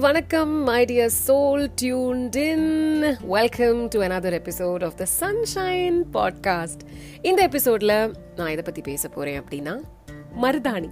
வணக்கம் my dear soul tuned in welcome to another episode of the sunshine podcast இந்த எபிசோட்ல நான் இதை பத்தி பேச போறேன் அப்படின்னா மருதாணி.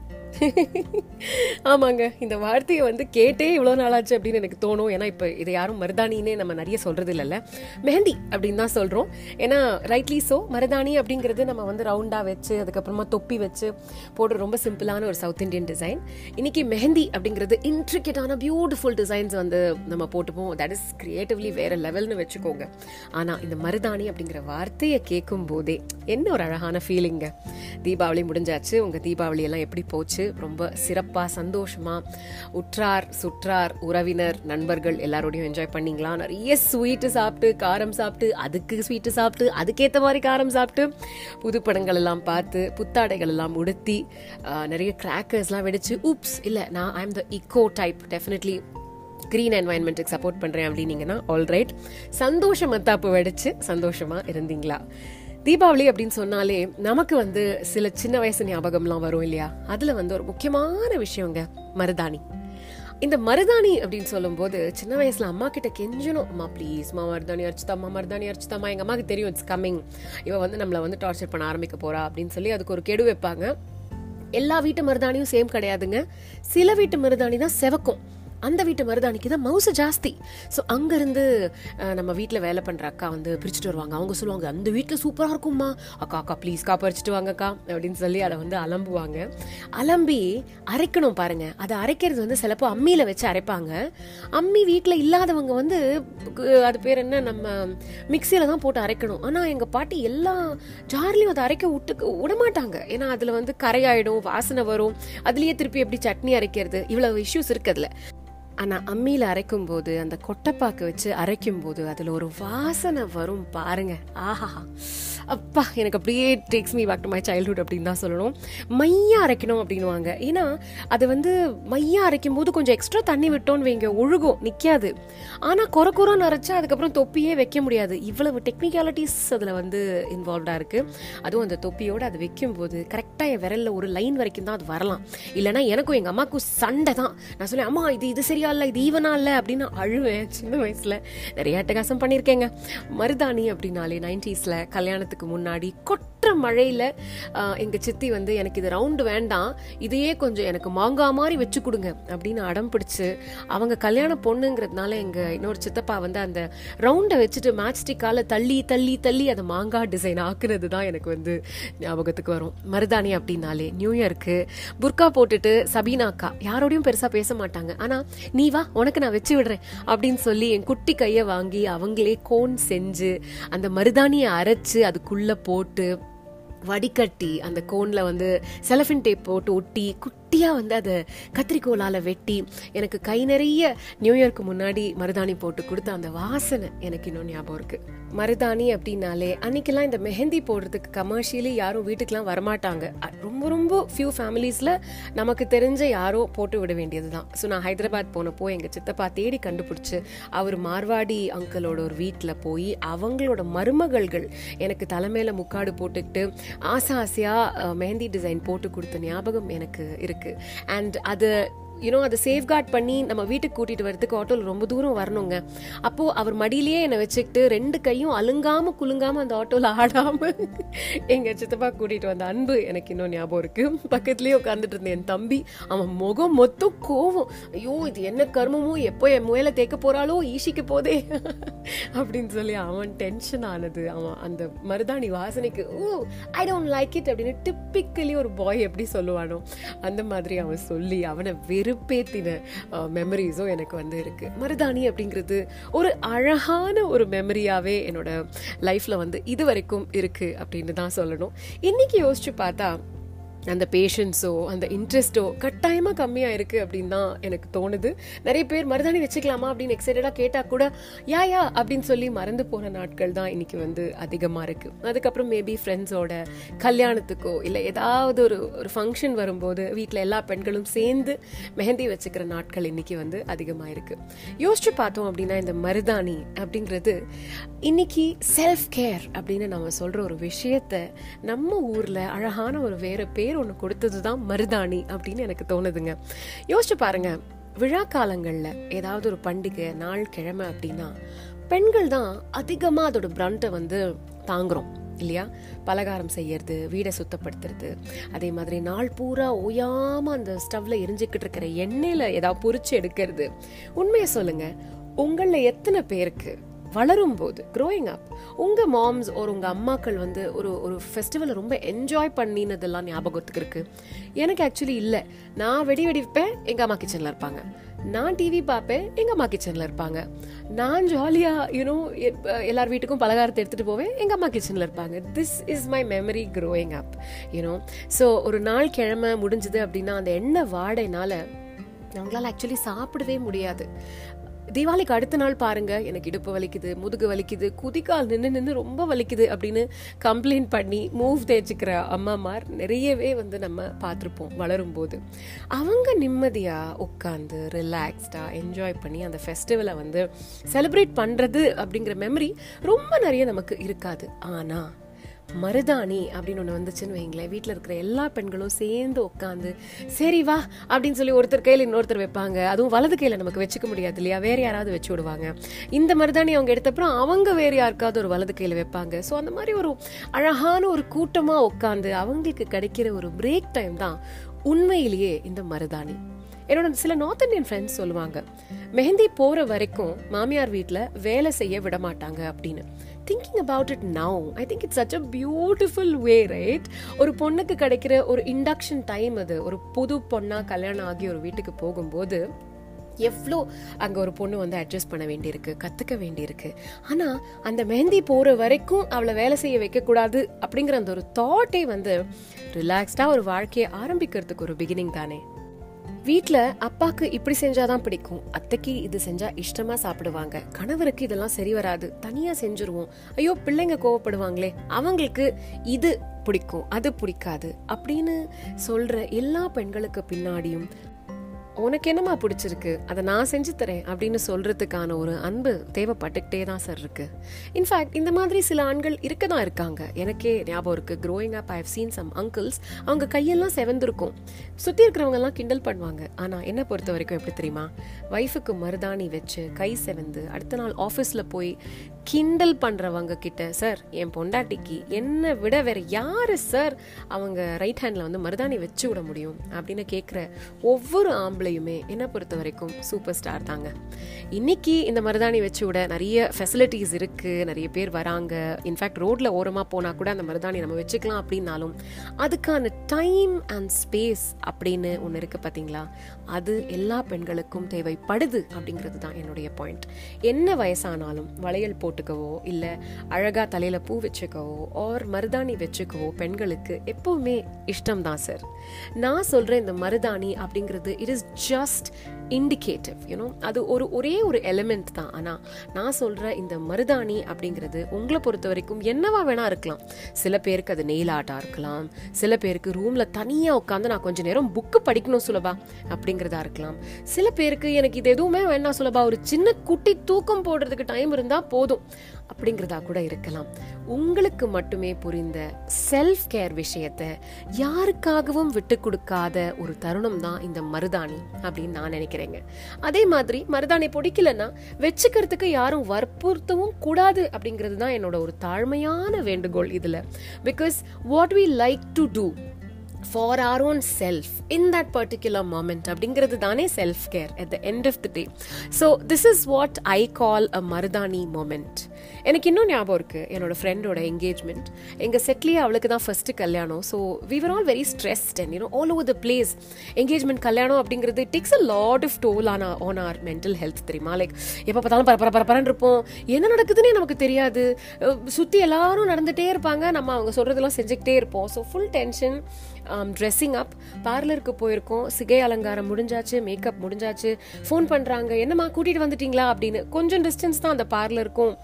ஆமாங்க இந்த வார்த்தையை வந்து கேட்டே இவ்வளோ நாளாச்சு அப்படின்னு எனக்கு தோணும். ஏன்னா இப்போ இதை யாரும் மருதாணின்னே நம்ம நிறைய சொல்கிறது இல்லைல்ல மெஹந்தி அப்படின்னு தான் சொல்கிறோம் ஏன்னா ரைட்லி ஸோ மருதாணி அப்படிங்கிறது நம்ம வந்து ரவுண்டாக வச்சு அதுக்கப்புறமா தொப்பி வச்சு போடுற ரொம்ப சிம்பிளான ஒரு சவுத் இந்தியன் டிசைன் இன்னைக்கு மெஹந்தி அப்படிங்கிறது இன்ட்ரிகேட்டான பியூட்டிஃபுல் டிசைன்ஸ் வந்து நம்ம போட்டுப்போம். தட் இஸ் கிரியேட்டிவ்லி வேற லெவல்னு வச்சுக்கோங்க. ஆனால் இந்த மருதாணி அப்படிங்கிற வார்த்தையை கேட்கும் போதே என்ன ஒரு அழகான ஃபீலிங்க தீபாவளி முடிஞ்சாச்சு. உங்கள் தீபாவளி எல்லாம் எப்படி போச்சு? ரொம்ப சிறப்பாக சந்தோஷமாக உற்றார் சுற்றார் உறவினர் நண்பர்கள் எல்லாரோடையும் என்ஜாய் பண்ணீங்களா? நிறைய ஸ்வீட்டு சாப்பிட்டு காரம் சாப்பிட்டு அதுக்கு ஸ்வீட்டு சாப்பிட்டு அதுக்கேற்ற மாதிரி காரம் சாப்பிட்டு புது படங்கள் எல்லாம் பார்த்து புத்தாடைகள் எல்லாம் உடுத்தி நிறைய கிராக்கர்ஸ்லாம் வெடிச்சு உப்ஸ் இல்லை நான் I am the eco type definitely green என்வாயன்மெண்ட்டுக்கு support பண்ணுறேன் அப்படின்னீங்கன்னா ஆல்ரைட் சந்தோஷம் மத்தாப்பு வெடிச்சு சந்தோஷமாக இருந்தீங்களா? தீபாவளி அப்படின்னு சொன்னாலே நமக்கு வந்து சில சின்ன வயசு ஞாபகம்லாம் வரும் இல்லையா? அதுல வந்து ஒரு முக்கியமான விஷயங்க மருதாணி. இந்த மருதாணி அப்படின்னு சொல்லும்போது சின்ன வயசுல அம்மா கிட்ட கெஞ்சணும் அம்மா ப்ளீஸ் மா மருதாணி அரைச்சுதாம்மா மருதாணி அரைச்சுதாம்மா எங்க அம்மாக்கு தெரியும் இட்ஸ் கம்மிங் இவ வந்து நம்மளை வந்து டார்ச்சர் பண்ண ஆரம்பிக்க போறா அப்படின்னு சொல்லி அதுக்கு ஒரு கெடு வைப்பாங்க. எல்லா வீட்டு மருதாணியும் சேம் கிடையாதுங்க. சில வீட்டு மருதாணி தான் செவக்கும். அந்த வீட்டு மருதாணிக்கு தான் மவுசு ஜாஸ்தி. ஸோ அங்கேருந்து நம்ம வீட்டில் வேலை பண்ணுற அக்கா வந்து பிரிச்சுட்டு வருவாங்க. அவங்க சொல்லுவாங்க அந்த வீட்டில் சூப்பராக இருக்கும்மா. அக்கா அக்கா ப்ளீஸ் கா பறிச்சுட்டு வாங்கக்கா அப்படின்னு சொல்லி அதை வந்து அலம்புவாங்க. அலம்பி அரைக்கணும் பாருங்க. அதை அரைக்கிறது வந்து சிலப்போ அம்மியில் வச்சு அரைப்பாங்க. அம்மி வீட்டில் இல்லாதவங்க வந்து அது பேர் என்ன? நம்ம மிக்சியில் தான் போட்டு அரைக்கணும். ஆனால் எங்கள் பாட்டி எல்லா ஜார்லையும் அதை அரைக்க விட்டு விடமாட்டாங்க. ஏன்னா அதில் வந்து கரையாயிடும் வாசனை வரும். அதுலேயே திருப்பி எப்படி சட்னி அரைக்கிறது? இவ்வளவு இஷ்யூஸ் இருக்குதுல ஆனால் அம்மியில் அரைக்கும் போது அந்த கொட்டைப்பாக்கு வச்சு அரைக்கும் போது அதில் ஒரு வாசனை வரும் பாருங்க. ஆஹா அப்பா எனக்கு அப்படியே takes me back to my childhood அப்படின்னு தான் சொல்லணும். மையா அரைக்கணும் அப்படின்னுவாங்க. ஏன்னா அது வந்து மையா அரைக்கும் போது கொஞ்சம் எக்ஸ்ட்ரா தண்ணி விட்டோன்னு வைங்க ஒழுகும் நிற்காது ஆனால் குறை குறைன்னு அரைச்சா அதுக்கப்புறம் தொப்பியே வைக்க முடியாது. இவ்வளவு டெக்னிக்காலிட்டிஸ் அதில் வந்து இன்வால்வ்டாக இருக்குது அதுவும் அந்த தொப்பியோடு அது வைக்கும்போது கரெக்டாக என் விரலில் ஒரு லைன் வரைக்கும் தான் அது வரலாம். இல்லைன்னா எனக்கும் எங்கள் அம்மாவுக்கும் சண்டை தான். நான் சொல்லுவேன் அம்மா இது இது சரியா இல்லை இது ஈவனா இல்லை அப்படின்னு அழுவேன். சின்ன வயசில் நிறைய அட்டகாசம் பண்ணியிருக்கேங்க. மருதாணி அப்படின்னாலே நைன்டிஸில் கல்யாணத்துக்கு முன்னாடி கொட்டுற மழையில் எங்கள் சித்தி வந்து எனக்கு இது ரவுண்டு வேண்டாம் இதையே கொஞ்சம் எனக்கு மாங்காய் மாதிரி வச்சு கொடுங்க அப்படின்னு அடம் பிடிச்சு அவங்க கல்யாண பொண்ணுங்கிறதுனால எங்கள் இன்னொரு சித்தப்பா வந்து அந்த ரவுண்டை வச்சுட்டு மேட்ச்டிக்கால தள்ளி தள்ளி தள்ளி அதை மாங்காய் டிசைன் ஆக்குனது தான் எனக்கு வந்து ஞாபகத்துக்கு வரும். மருதாணி அப்படின்னாலே நியூ இயர்க்கு புர்கா போட்டுட்டு சபீனாக்கா யாரோடையும் பெருசா பேச மாட்டாங்க. ஆனா நீ வா உனக்கு நான் வச்சு விடுறேன் அப்படின்னு சொல்லி என் குட்டி கையை வாங்கி அவங்களே கோன் செஞ்சு அந்த மருதாணியை அரைச்சு அதுக்குள்ளே போட்டு வடிகட்டி அந்த கோனில் வந்து செலஃபின் டேப் போட்டு ஒட்டி குட்டியா வந்து அதை கத்திரிக்கோலால் வெட்டி எனக்கு கை நிறைய நியூ இயர்க்கு முன்னாடி மருதாணி போட்டு கொடுத்த அந்த வாசனை எனக்கு இன்னும் ஞாபகம் இருக்குது மருதாணி அப்படின்னாலே அன்னைக்கெல்லாம் இந்த மெஹந்தி போடுறதுக்கு கமர்ஷியலி யாரும் வீட்டுக்கெலாம் வரமாட்டாங்க. ரொம்ப ரொம்ப ஃபியூ ஃபேமிலிஸில் நமக்கு தெரிஞ்ச யாரோ போட்டு விட வேண்டியது தான் ஸோ நான் ஹைதராபாத் போனப்போ எங்கள் சித்தப்பா தேடி கண்டுபிடிச்சி அவர் மார்வாடி அங்கிளோட ஒரு வீட்டில் போய் அவங்களோட மருமகள்கள் எனக்கு தலைமையில் முக்காடு போட்டுக்கிட்டு ஆசை ஆசையாக மெஹந்தி டிசைன் போட்டு கொடுத்த ஞாபகம் எனக்கு இருக்கு. அண்ட் அது யூனோ அதை சேஃப்கார்ட் பண்ணி நம்ம வீட்டுக்கு கூட்டிகிட்டு வரதுக்கு ஆட்டோவில் ரொம்ப தூரம் வரணுங்க. அப்போது அவர் மடியிலேயே என்னை வச்சுக்கிட்டு ரெண்டு கையும் அழுங்காமல் குலுங்காமல் அந்த ஆட்டோவில் ஆடாமல் எங்கள் சித்தப்பா கூட்டிகிட்டு வந்த அன்பு எனக்கு இன்னும் ஞாபகம் இருக்கு. பக்கத்துலேயே உட்காந்துட்டு இருந்தேன் என் தம்பி அவன் முகம் மொத்தம் கோவம். ஐயோ இது என்ன கர்மமோ? எப்போ என் முயலை தேக்க போறாளோ? ஈஷிக்கு போதே. அப்படின்னு சொல்லி அவன் டென்ஷன் ஆனது. அவன் அந்த மருதாணி வாசனைக்கு oh I don't like it அப்படின்னு டிப்பிக்கலி ஒரு பாய் எப்படி சொல்லுவானோ அந்த மாதிரி அவன் சொல்லி அவனை வெறுப்பேத்தின மெமரிஸும் எனக்கு வந்து இருக்கு. மருதாணி அப்படிங்கிறது ஒரு அழகான ஒரு மெமரியாவே என்னோட லைஃப்பில் வந்து இது வரைக்கும் இருக்கு அப்படின்னு தான் சொல்லணும். இன்னைக்கு யோசிச்சு பார்த்தா அந்த பேஷன்ஸோ அந்த இன்ட்ரெஸ்ட்டோ கட்டாயமாக கம்மியாக இருக்குது அப்படின்னு தான் எனக்கு தோணுது. நிறைய பேர் மருதாணி வச்சுக்கலாமா அப்படின்னு எக்ஸைட்டடாக கேட்டால் கூட யா யா அப்படின்னு சொல்லி மறந்து போன நாட்கள் தான் இன்றைக்கி வந்து அதிகமாக இருக்குது அதுக்கப்புறம் மேபி ஃப்ரெண்ட்ஸோட கல்யாணத்துக்கோ இல்லை ஏதாவது ஒரு ஒரு ஃபங்க்ஷன் வரும்போது வீட்டில் எல்லா பெண்களும் சேர்ந்து மெஹந்தி வச்சுக்கிற நாட்கள் இன்னைக்கு வந்து அதிகமாக இருக்குது யோசிச்சு பார்த்தோம் அப்படின்னா இந்த மருதாணி அப்படிங்கிறது இன்னைக்கு செல்ஃப் கேர் அப்படின்னு நம்ம சொல்கிற ஒரு விஷயத்த நம்ம ஊரில் அழகான ஒரு வேறு பேர் பேர் ஒன்று கொடுத்தது தான் மருதாணி அப்படின்னு எனக்கு தோணுதுங்க. யோசிச்சு பாருங்க விழா காலங்களில் ஏதாவது ஒரு பண்டிகை நாள் கிழமை அப்படின்னா பெண்கள் தான் அதிகமாக அதோட பிரண்ட்டை வந்து தாங்குறோம் இல்லையா? பலகாரம் செய்யறது வீடை சுத்தப்படுத்துறது அதே மாதிரி நாள் பூரா ஓயாம அந்த ஸ்டவ்ல எரிஞ்சுக்கிட்டு இருக்கிற எண்ணெயில ஏதாவது பொறிச்சு எடுக்கிறது. உண்மையை சொல்லுங்க உங்களில் எத்தனை பேருக்கு வளரும் போது க்ரோயிங் அப் உங்க மாம்ஸ் ஒரு உங்க அம்மாக்கள் வந்து ஒரு ஒரு ஃபெஸ்டிவலை ரொம்ப என்ஜாய் பண்ணினதெல்லாம் ஞாபகத்துக்கு இருக்கு எனக்கு ஆக்சுவலி இல்லை. நான் வெடி வெடிப்பேன் எங்க அம்மா கிச்சன்ல இருப்பாங்க. நான் டிவி பார்ப்பேன் எங்க அம்மா கிச்சன்ல இருப்பாங்க. நான் ஜாலியா யூனோ எல்லார் வீட்டுக்கும் பலகாரத்தை எடுத்துட்டு போவேன் எங்க அம்மா கிச்சன்ல இருப்பாங்க. This is my memory growing up you know so ஒரு நாள் கிழமை முடிஞ்சது அப்படின்னா அந்த எண்ணெய் வாடைனால அவங்களால ஆக்சுவலி சாப்பிடவே முடியாது. தீபாவளிக்கு அடுத்த நாள் பாருங்க. எனக்கு இடுப்பு வலிக்குது முதுகு வலிக்குது குதிக்கால் நின்று நின்று ரொம்ப வலிக்குது அப்படின்னு கம்ப்ளைண்ட் பண்ணி மூவ் தேய்ச்சிக்கிற அம்மாமார் நிறையவே வந்து நம்ம பார்த்துருப்போம் வளரும் போது அவங்க நிம்மதியாக உட்காந்து ரிலாக்ஸ்டாக என்ஜாய் பண்ணி அந்த ஃபெஸ்டிவலை வந்து செலிப்ரேட் பண்ணுறது அப்படிங்கிற மெமரி ரொம்ப நிறைய நமக்கு இருக்காது. ஆனால் மருதாணி அப்படின்னு ஒன்று வந்துச்சுன்னு வைங்களேன். வீட்டில் இருக்கிற எல்லா பெண்களும் சேர்ந்து உட்காந்து சரி வா அப்படின்னு சொல்லி ஒருத்தர் கையில் இன்னொருத்தர் வைப்பாங்க. அதுவும் வலது கையில் நமக்கு வச்சுக்க முடியாது இல்லையா? வேற யாராவது வச்சு விடுவாங்க. இந்த மருதாணி அவங்க எடுத்தப்பறம் அவங்க வேற யாருக்காவது ஒரு வலது கையில் வைப்பாங்க. ஸோ அந்த மாதிரி ஒரு அழகான ஒரு கூட்டமாக உட்காந்து அவங்களுக்கு கிடைக்கிற ஒரு பிரேக் டைம் தான் உண்மையிலேயே இந்த மருதாணி. என்னோட சில நார்த் இந்தியன் ஃப்ரெண்ட்ஸ் சொல்லுவாங்க மெஹந்தி போற வரைக்கும் மாமியார் வீட்டில் வேலை செய்ய விட மாட்டாங்க அப்படின்னு. Thinking about it now I think it's such a beautiful way right ஒரு பொண்ணுக்கு கிடைக்கிற ஒரு இண்டக்ஷன் டைம் அது ஒரு புது பொண்ணாக கல்யாணம் ஆகி ஒரு வீட்டுக்கு போகும்போது எவ்வளோ அங்கே ஒரு பொண்ணு வந்து அட்ஜஸ்ட் பண்ண வேண்டியிருக்கு கற்றுக்க வேண்டியிருக்கு. ஆனால் அந்த மெஹந்தி போகிற வரைக்கும் அவளை வேலை செய்ய வைக்கக்கூடாது அப்படிங்கிற அந்த ஒரு தாட்டே வந்து ரிலாக்ஸ்டாக ஒரு வாழ்க்கையை ஆரம்பிக்கிறதுக்கு ஒரு பிகினிங் தானே. வீட்டில் அப்பாக்கு இப்படி செஞ்சாதான் பிடிக்கும். அத்தைக்கு இது செஞ்சா இஷ்டமா சாப்பிடுவாங்க. கணவருக்கு இதெல்லாம் சரி வராது. தனியா செஞ்சுருவோம். ஐயோ பிள்ளைங்க கோவப்படுவாங்களே. அவங்களுக்கு இது பிடிக்கும் அது பிடிக்காது அப்படின்னு சொல்ற எல்லா பெண்களுக்கு பின்னாடியும் உனக்கு என்னமா பிடிச்சிருக்கு? அதை நான் செஞ்சு தரேன் அப்படின்னு சொல்கிறதுக்கான ஒரு அன்பு தேவைப்பட்டுக்கிட்டே தான் சார் இருக்கு. இன்ஃபேக்ட் இந்த மாதிரி சில ஆண்கள் இருக்க தான் இருக்காங்க. எனக்கே ஞாபகம் இருக்கு. Growing up I have seen some uncles அவங்க கையெல்லாம் செவந்திருக்கும். சுற்றி இருக்கிறவங்கெல்லாம் கிண்டல் பண்ணுவாங்க. ஆனால் என்ன பொறுத்த வரைக்கும் எப்படி தெரியுமா? ஒய்ஃபுக்கு மருதாணி வச்சு கை செவந்து அடுத்த நாள் ஆஃபீஸில் போய் கிண்டல் பண்ணுறவங்க கிட்ட சார் என் பொண்டாட்டிக்கு என்னை விட வேற யாரு சார் அவங்க ரைட் ஹேண்டில் வந்து மருதாணி வச்சு விட முடியும் அப்படின்னு கேட்குற ஒவ்வொரு ஆம்பளையுமே என்னை பொறுத்த வரைக்கும் சூப்பர் ஸ்டார் தாங்க. இன்னைக்கு இந்த மருதாணி வச்சு விட நிறைய ஃபெசிலிட்டிஸ் இருக்குது நிறைய பேர் வராங்க. இன்ஃபேக்ட் ரோட்டில் ஓரமாக போனால் கூட அந்த மருதாணி நம்ம வச்சுக்கலாம் அப்படின்னாலும் அதுக்கான டைம் அண்ட் ஸ்பேஸ் அப்படின்னு ஒன்று இருக்குது பார்த்தீங்களா அது எல்லா பெண்களுக்கும் தேவைப்படுது அப்படிங்கிறது தான் என்னுடைய பாயிண்ட் என்ன வயசானாலும் வளையல் போட்டுக்கவோ இல்லை அழகாக தலையில் பூ வச்சுக்கவோ ஆர் மருதாணி வச்சுக்கவோ பெண்களுக்கு எப்போவுமே இஷ்டம் தான் சார் நான் சொல்கிற இந்த மருதாணி அப்படிங்கிறது it is just indicative you know அது ஒரு ஒரே ஒரு எலிமெண்ட் தான். ஆனால் நான் சொல்கிற இந்த மருதாணி அப்படிங்கிறது உங்களை பொறுத்த வரைக்கும் என்னவா வேணா இருக்கலாம். சில பேருக்கு அது நெயில் ஆர்ட்டாக இருக்கலாம். சில பேருக்கு ரூமில் தனியாக உட்காந்து நான் கொஞ்சம் நேரம் புக்கு படிக்கணும் சுலபா அப்படிங்கிறதா இருக்கலாம். சில பேருக்கு எனக்கு இது எதுவுமே வேணாம் சுலபா. ஒரு சின்ன குட்டி தூக்கம் போடுறதுக்கு டைம் இருந்தால் போதும் அப்படிங்கிறதா கூட இருக்கலாம். உங்களுக்கு மட்டுமே புரிந்த செல்ஃப் கேர் விஷயத்தை யாருக்காகவும் விட்டு கொடுக்காத ஒரு தருணம் தான் இந்த மருதாணி அப்படின்னு நான் நினைக்கிறேன். நினைக்கிறேங்க? அதே மாதிரி மருதாணி பிடிக்கலன்னா வச்சுக்கிறதுக்கு யாரும் வற்புறுத்தவும் கூடாது அப்படிங்கிறது தான் என்னோட ஒரு தாழ்மையான வேண்டுகோள் இதில். Because what we like to do for our own self in that particular moment அப்படிங்கிறது தானே self care at the end of the day so this is what I call a maruthani moment எனக்கு இன்னும் ஞாபகம் இருக்குது என்னோட ஃப்ரெண்டோட engagement எங்கள் செட்லேயே அவளுக்கு தான் ஃபர்ஸ்ட் கல்யாணம். So we all very stressed and you know all over the place engagement கல்யாணம் அப்படிங்கிறது takes a lot of toll on on our mental health தெரியுமா? லைக் எப்போ பார்த்தாலும் பரப்பர பரப்பரன்னு இருப்போம். என்ன நடக்குதுன்னே நமக்கு தெரியாது. சுற்றி எல்லாரும் நடந்துகிட்டே இருப்பாங்க. நம்ம அவங்க சொல்கிறதெல்லாம் செஞ்சுக்கிட்டே இருப்போம். So full tension dressing up பார்லருக்கு போயிருக்கோம். சிகை அலங்காரம் முடிஞ்சாச்சு மேக்கப் முடிஞ்சாச்சு. ஃபோன் பண்ணுறாங்க என்னம்மா கூட்டிகிட்டு வந்துட்டீங்களா? அப்படின்னு. கொஞ்சம் டிஸ்டன்ஸ் தான் அந்த பார்லருக்கும்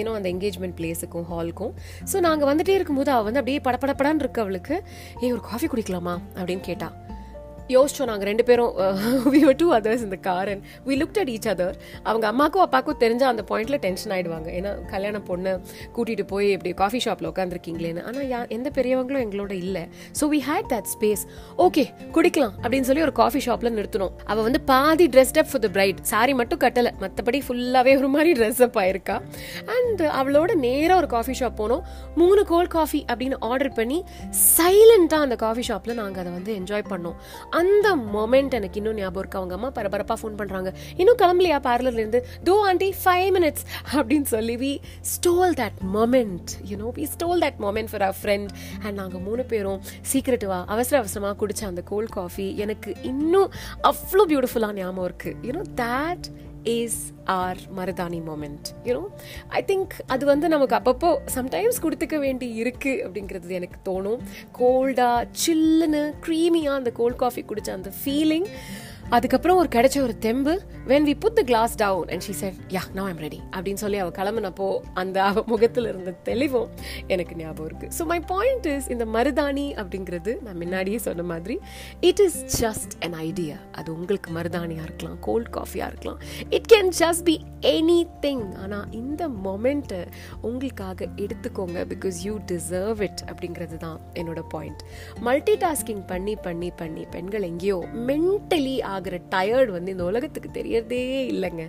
ஏன்னோ uh, அந்த என்கேஜ்மெண்ட் பிளேஸுக்கும் ஹாலுக்கும் ஸோ நாங்கள் வந்துட்டே இருக்கும்போது அவள் வந்து அப்படியே படப்படப்படான்னு இருக்கு அவளுக்கு. ஏ ஒரு காஃபி குடிக்கலாமா? அப்படின்னு கேட்டா. யோசிச்சோம் நாங்கள் ரெண்டு பேரும் வி வர் டூ அதர்ஸ் இந்த car and we look at each other அவங்க அம்மாக்கும் அப்பாக்கும் தெரிஞ்ச அந்த பாயிண்ட்ல டென்ஷன் ஆயிடுவாங்க. ஏன்னா கல்யாண பொண்ணு கூட்டிட்டு போய் இப்படி காஃபி ஷாப்ல உட்காந்துருக்கீங்களேன்னு ஆனால் யா எந்த பெரியவங்களும் எங்களோட இல்லை. So we had that space okay குடிக்கலாம் அப்படின்னு சொல்லி ஒரு காஃபி ஷாப்ல நிறுத்தணும் அவ வந்து பாதி dressed up for the bride sari மட்டும் கட்டலை. மற்றபடி ஃபுல்லாகவே ஒரு மாதிரி ட்ரெஸ் அப் ஆயிருக்கா. அண்ட் அவளோட நேராக ஒரு காஃபி ஷாப் போனோம். மூணு கோல்ட் காஃபி அப்படின்னு ஆர்டர் பண்ணி சைலண்ட்டாக அந்த காஃபி ஷாப்பில் நாங்கள் அதை வந்து என்ஜாய் பண்ணோம். அந்த மொமெண்ட் எனக்கு இன்னும் ஞாபகம் இருக்கு. அவங்க அம்மா பரபரப்பாக ஃபோன் பண்ணுறாங்க இன்னும் கிளம்பலையா பார்லர்லேருந்து டூ தோ ஆண்டி ஃபைவ் மினிட்ஸ் அப்படின்னு சொல்லி we stole that moment you know we stole that moment for our friend and நாங்கள் மூணு பேரும் சீக்கிரட்டுவா அவசர அவசரமாக குடித்த அந்த கோல்ட் காஃபி எனக்கு இன்னும் அவ்வளோ பியூட்டிஃபுல்லாக ஞாபகம் இருக்குது you know that is our maruthani moment you know I think அது வந்து நமக்கு அப்பப்போ சம்டைம்ஸ் கொடுத்துக்க வேண்டி இருக்கு அப்படிங்கிறது எனக்கு தோணும். கோல்டா சில்லுன்னு க்ரீமியாக அந்த கோல்ட் காஃபி குடிச்ச அந்த ஃபீலிங் அதுக்கப்புறம் ஒரு கிடைச்ச ஒரு தெம்பு. When we put the glass down and she said yeah no I'm ready அப்படின்னு சொல்லி அவள் கிளம்புனப்போ அந்த அவ முகத்தில் இருந்த தெளிவும் எனக்கு ஞாபகம் இருக்கு. ஸோ மை பாயிண்ட் இஸ் இந்த மருதாணி அப்படிங்கிறது நான் முன்னாடியே சொன்ன மாதிரி it is just an idea அது உங்களுக்கு மருதாணியாக இருக்கலாம் கோல்ட் காஃபியாக இருக்கலாம். It can just be anything ஆனால் இந்த மொமெண்ட்டை உங்களுக்காக எடுத்துக்கோங்க பிகாஸ் யூ டிசர்வ் இட் அப்படிங்கிறது தான் என்னோட பாயிண்ட் மல்டி டாஸ்கிங் பண்ணி பண்ணி பண்ணி பெண்கள் எங்கேயோ மென்டலி ஆகிற டயர்ட் வந்து இந்த உலகத்துக்கு தெரியறதே இல்லைங்க.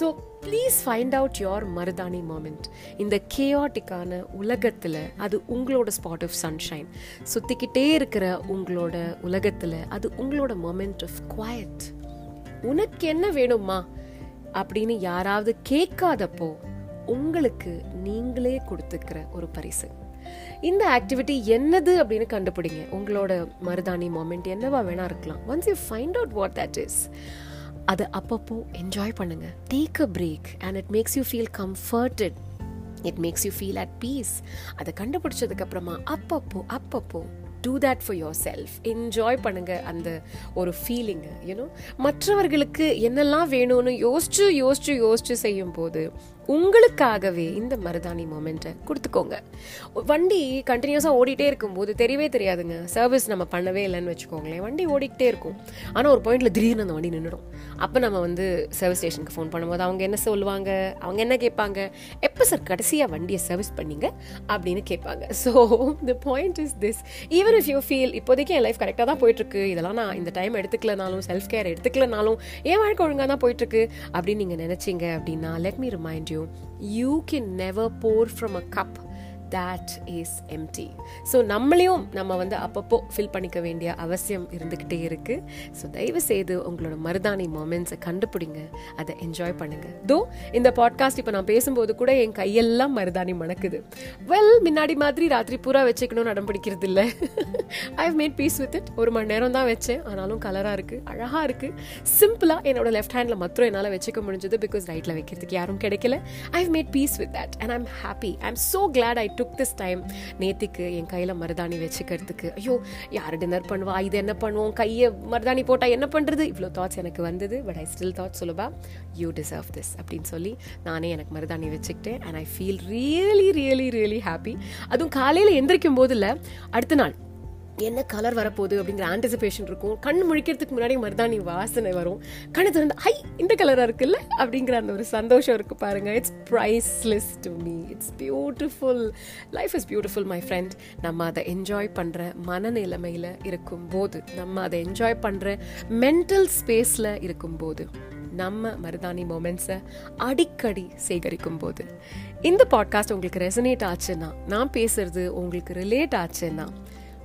So please find out your maruthani moment இந்த கேஆட்டிக்கான உலகத்தில் அது உங்களோட ஸ்பாட் ஆஃப் சன்ஷைன் சுற்றிக்கிட்டே இருக்கிற உங்களோட உலகத்தில் அது உங்களோட மொமெண்ட் ஆஃப் குவாய்ட் உனக்கு என்ன வேணுமா அப்படின்னு யாராவது கேட்காதப்போ உங்களுக்கு நீங்களே கொடுத்துக்கிற ஒரு பரிசு. இந்த ஆக்டிவிட்டி என்னது அப்படின்னு கண்டுபிடிங்க. உங்களோட மருதாணி மொமெண்ட் என்னவா வேணா இருக்கலாம். Once you find out what that is அதை அப்பப்போ என்ஜாய் பண்ணுங்க. Take a break and it makes you feel comforted it makes you feel at peace அதை கண்டுபிடிச்சதுக்கு அப்புறமா அப்பப்போ அப்பப்போ do that for yourself enjoy பண்ணுங்க அந்த ஒரு ஃபீலிங்கு யூனோ மற்றவர்களுக்கு என்னெல்லாம் வேணும்னு யோசிச்சு யோசிச்சு யோசிச்சு செய்யும் போது உங்களுக்காகவே இந்த மருதாணி மொமெண்ட்டை கொடுத்துக்கோங்க. வண்டி கண்டினியூஸாக ஓடிட்டே இருக்கும்போது தெரியவே தெரியாதுங்க. சர்வீஸ் நம்ம பண்ணவே இல்லைன்னு வச்சுக்கோங்களேன். வண்டி ஓடிக்கிட்டே இருக்கும். ஆனால் ஒரு பாயிண்ட்ல திடீர்னு அந்த வண்டி நின்றுடும் அப்போ நம்ம வந்து சர்வீஸ் ஸ்டேஷனுக்கு ஃபோன் பண்ணும்போது அவங்க என்ன சொல்லுவாங்க? அவங்க என்ன கேட்பாங்க? எப்போ சார் கடைசியாக வண்டியை சர்வீஸ் பண்ணீங்க? அப்படின்னு கேட்பாங்க. So the point is this even if you feel இப்போதைக்கு என் லைஃப் கரெக்டாக தான் போயிட்டுருக்கு. இதெல்லாம் நான் இந்த டைம் எடுத்துக்கலனாலும் செல்ஃப் கேர் எடுத்துக்கலனாலும் என் வாழ்க்கை ஒழுங்காக தான் போயிட்டுருக்கு. அப்படின்னு நீங்கள் நினச்சிங்க அப்படின்னா let me remind you you can never pour from a cup that is empty so நம்மளையும் நம்ம வந்து அப்பப்போ ஃபில் பண்ணிக்க வேண்டிய அவசியம் இருந்துக்கிட்டே இருக்குது ஸோ தயவு செய்து உங்களோட மருதாணி மொமெண்ட்ஸை கண்டுபிடிங்க. அதை என்ஜாய் பண்ணுங்க. தோ இந்த பாட்காஸ்ட் இப்போ நான் பேசும்போது கூட என் கையெல்லாம் மருதாணி மணக்குது. வெல் முன்னாடி மாதிரி ராத்திரி பூரா வச்சுக்கணும்னு அடம் பிடிக்கிறது இல்லை. I have made peace with it ஒரு மணி நேரம் தான் வச்சேன். ஆனாலும் கலராக இருக்குது அழகாக இருக்குது சிம்பிளாக என்னோட லெஃப்ட் ஹேண்டில் மாத்திரம் என்னால் வச்சுக்க முடிஞ்சது பிகாஸ் ரைட்டில் வைக்கிறதுக்கு யாரும் கிடைக்கல. I have made peace with that and I'm happy I am so glad I took this time நேத்திக்கு என் கையில் மருதாணி வச்சுக்கிறதுக்கு ஐயோ யார் டின்னர் பண்ணுவா? இது என்ன பண்ணுவோம்? கையை மருதாணி போட்டால் என்ன பண்ணுறது இவ்வளோ தாட்ஸ் எனக்கு வந்தது பட் ஐ ஸ்டில் தாட் சொல்லுபா யூ டிசர்வ் திஸ் அப்படின்னு சொல்லி நானே எனக்கு மருதாணி வச்சுக்கிட்டேன் and I feel really really really happy அதுவும் காலையில் எந்திரிக்கும் போதில் அடுத்த நாள் என்ன கலர் வரப்போகுது அப்படிங்கிற ஆன்டிசிபேஷன் இருக்கும். கண் முழிக்கிறதுக்கு முன்னாடி மருதாணி வாசனை வரும். கண்ணு திறந்து ஐ இந்த கலராக இருக்குல்ல? அப்படிங்கிற அந்த ஒரு சந்தோஷம் இருக்குது பாருங்க. It's priceless to me it's beautiful life is beautiful my friend நம்ம அதை என்ஜாய் பண்ணுற மனநிலைமையில் இருக்கும்போது நம்ம அதை என்ஜாய் பண்ணுற மென்டல் ஸ்பேஸில் இருக்கும்போது நம்ம மருதாணி மொமெண்ட்ஸை அடிக்கடி சேகரிக்கும் போது இந்த பாட்காஸ்ட் உங்களுக்கு ரெசனேட் ஆச்சுன்னா நான் பேசுறது உங்களுக்கு ரிலேட் ஆச்சுன்னா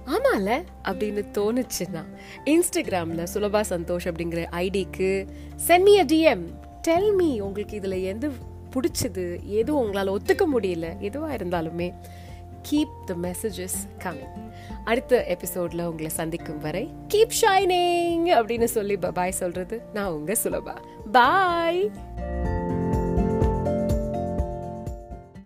ஆமால. அப்படின்னு தோணுச்சுன்னா இன்ஸ்டாகிராம்ல சுலபா சந்தோஷ் அப்படிங்கிற ஐடிக்கு சென்னிய அ டிஎம் டெல் மீ உங்களுக்கு இதுல எது பிடிச்சது எதுவும் உங்களால் ஒத்துக்க முடியல எதுவாக இருந்தாலுமே கீப் த மெசேஜஸ் கமிங் அடுத்த எபிசோட்ல உங்களை சந்திக்கும் வரை கீப் ஷைனிங் அப்படின்னு சொல்லி பாய் சொல்றது நான் உங்க சுலபா. பாய்